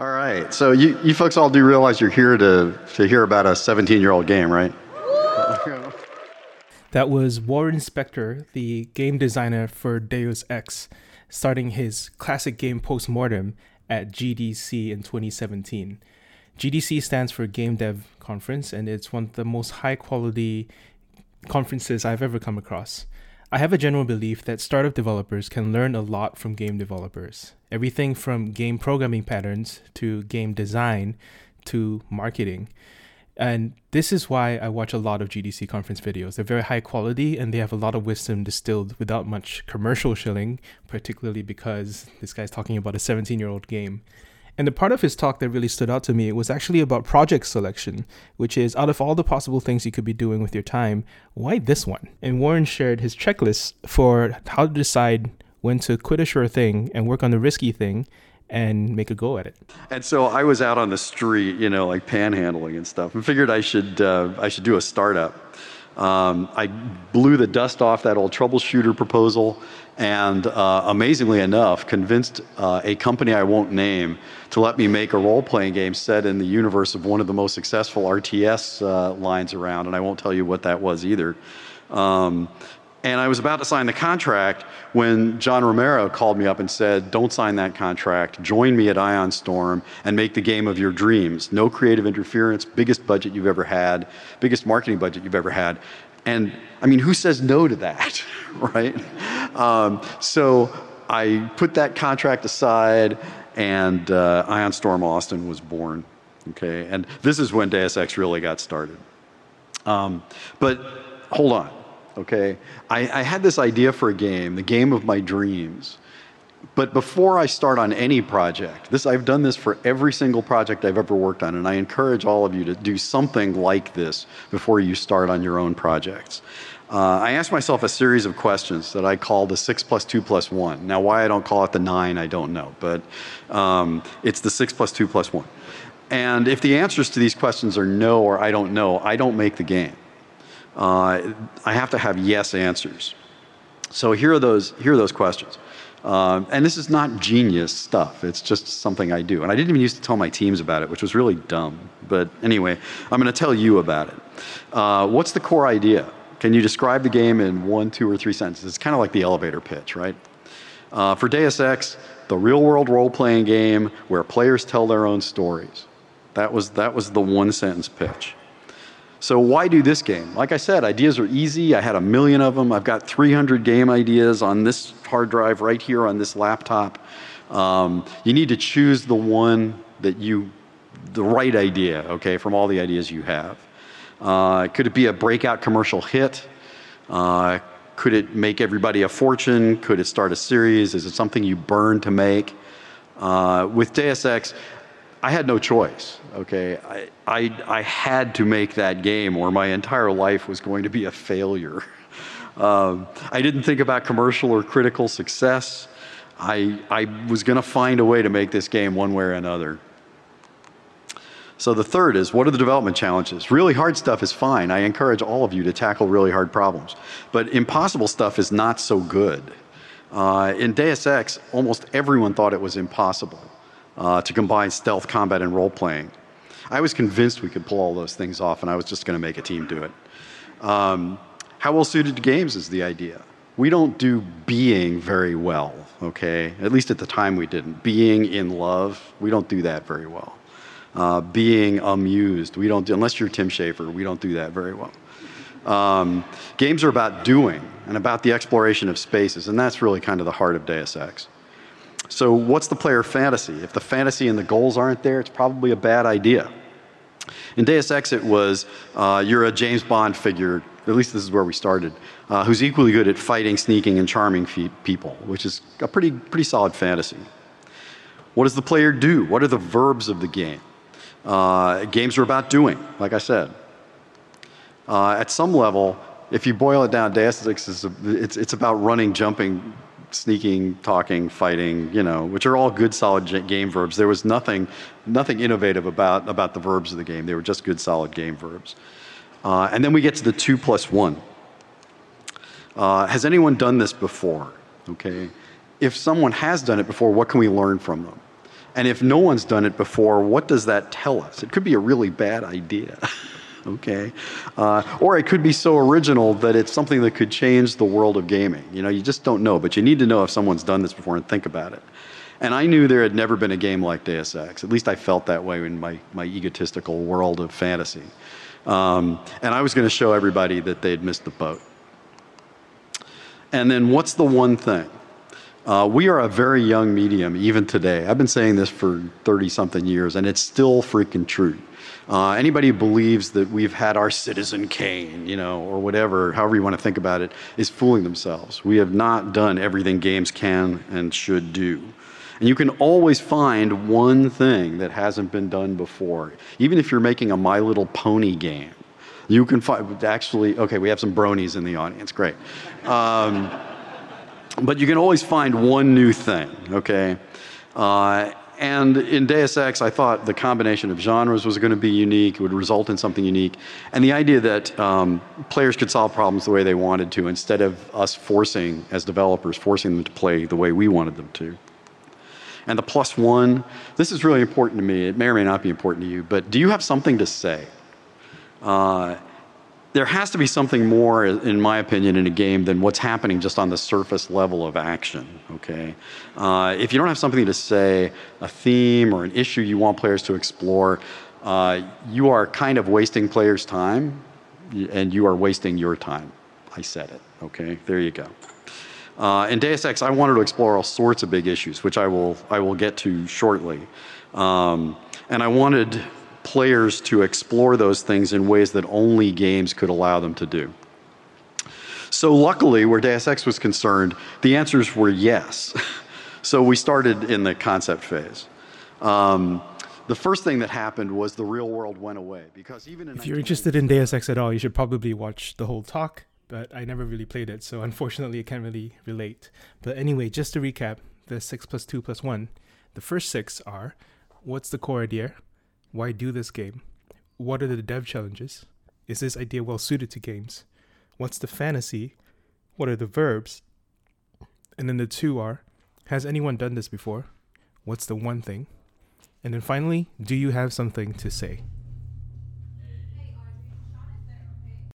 All right. So you, you folks all do realize you're here to, to hear about a 17 year old game, right? That was Warren Spector, the game designer for Deus Ex, starting his classic game postmortem at GDC in 2017. GDC stands for Game Dev Conference, and it's one of the most high quality conferences I've ever come across. I have a general belief that startup developers can learn a lot from game developers. Everything from game programming patterns to game design to marketing. And this is why I watch a lot of GDC conference videos. They're very high quality and they have a lot of wisdom distilled without much commercial shilling, particularly because this guy's talking about a 17 year old game. And the part of his talk that really stood out to me was actually about project selection, which is out of all the possible things you could be doing with your time, why this one? And Warren shared his checklist for how to decide when to quit a sure thing and work on the risky thing and make a go at it. And so I was out on the street, you know, like panhandling and stuff, and figured I should uh, I should do a startup. Um, I blew the dust off that old troubleshooter proposal, and uh, amazingly enough, convinced uh, a company I won't name to let me make a role-playing game set in the universe of one of the most successful RTS uh, lines around, and I won't tell you what that was either. Um, and I was about to sign the contract when John Romero called me up and said, Don't sign that contract. Join me at Ion Storm and make the game of your dreams. No creative interference, biggest budget you've ever had, biggest marketing budget you've ever had. And I mean, who says no to that, right? Um, so I put that contract aside, and uh, Ion Storm Austin was born. Okay, and this is when Deus Ex really got started. Um, but hold on okay? I, I had this idea for a game, the game of my dreams. But before I start on any project, this I've done this for every single project I've ever worked on, and I encourage all of you to do something like this before you start on your own projects. Uh, I asked myself a series of questions that I call the six plus two plus one. Now, why I don't call it the nine, I don't know, but um, it's the six plus two plus one. And if the answers to these questions are no or I don't know, I don't make the game I have to have yes answers. So here are those, here are those questions. Uh, and this is not genius stuff. It's just something I do. And I didn't even used to tell my teams about it, which was really dumb. But anyway, I'm going to tell you about it. Uh, what's the core idea? Can you describe the game in one, two, or three sentences? It's kind of like the elevator pitch, right? Uh, for Deus Ex, the real world role playing game where players tell their own stories. That was, that was the one sentence pitch. So why do this game? Like I said, ideas are easy. I had a million of them. I've got 300 game ideas on this hard drive right here on this laptop. Um, you need to choose the one that you, the right idea, okay, from all the ideas you have. Uh, could it be a breakout commercial hit? Uh, could it make everybody a fortune? Could it start a series? Is it something you burn to make? Uh, with Deus Ex, I had no choice. Okay, I, I, I had to make that game, or my entire life was going to be a failure. Um, I didn't think about commercial or critical success. I, I was going to find a way to make this game one way or another. So the third is what are the development challenges? Really hard stuff is fine. I encourage all of you to tackle really hard problems. But impossible stuff is not so good. Uh, in Deus Ex, almost everyone thought it was impossible uh, to combine stealth combat and role playing. I was convinced we could pull all those things off, and I was just going to make a team do it. Um, how well suited to games is the idea. We don't do being very well, okay? At least at the time we didn't. Being in love, we don't do that very well. Uh, being amused, we don't do, unless you're Tim Schafer, we don't do that very well. Um, games are about doing and about the exploration of spaces, and that's really kind of the heart of Deus Ex. So, what's the player fantasy? If the fantasy and the goals aren't there, it's probably a bad idea. In Deus Ex, it was uh, you're a James Bond figure, at least this is where we started, uh, who's equally good at fighting, sneaking, and charming people, which is a pretty, pretty solid fantasy. What does the player do? What are the verbs of the game? Uh, games are about doing, like I said. Uh, at some level, if you boil it down, Deus Ex is a, it's, it's about running, jumping, sneaking, talking, fighting, you know, which are all good, solid game verbs. There was nothing, nothing innovative about, about the verbs of the game. They were just good, solid game verbs. Uh, and then we get to the two plus one. Uh, has anyone done this before? Okay. If someone has done it before, what can we learn from them? And if no one's done it before, what does that tell us? It could be a really bad idea. okay? Uh, or it could be so original that it's something that could change the world of gaming. You know, you just don't know, but you need to know if someone's done this before and think about it. And I knew there had never been a game like Deus Ex. At least I felt that way in my, my egotistical world of fantasy. Um, and I was going to show everybody that they'd missed the boat. And then what's the one thing? Uh, we are a very young medium, even today. I've been saying this for 30 something years, and it's still freaking true. Uh, anybody who believes that we've had our Citizen Kane, you know, or whatever, however you want to think about it, is fooling themselves. We have not done everything games can and should do. And you can always find one thing that hasn't been done before. Even if you're making a My Little Pony game, you can find, actually, okay, we have some bronies in the audience, great. Um, but you can always find one new thing, okay? Uh, and in Deus Ex, I thought the combination of genres was going to be unique, it would result in something unique. And the idea that um, players could solve problems the way they wanted to instead of us forcing, as developers, forcing them to play the way we wanted them to. And the plus one, this is really important to me. It may or may not be important to you, but do you have something to say? Uh, there has to be something more, in my opinion, in a game than what's happening just on the surface level of action. Okay, uh, if you don't have something to say, a theme or an issue you want players to explore, uh, you are kind of wasting players' time, and you are wasting your time. I said it. Okay, there you go. Uh, in Deus Ex, I wanted to explore all sorts of big issues, which I will I will get to shortly, um, and I wanted players to explore those things in ways that only games could allow them to do. So luckily, where Deus Ex was concerned, the answers were yes. so we started in the concept phase. Um, the first thing that happened was the real world went away because even if you're interested in Deus Ex at all, you should probably watch the whole talk. But I never really played it, so unfortunately, I can't really relate. But anyway, just to recap, the six plus two plus one. The first six are: what's the core idea? Why do this game? What are the dev challenges? Is this idea well suited to games? What's the fantasy? What are the verbs? And then the two are Has anyone done this before? What's the one thing? And then finally, do you have something to say?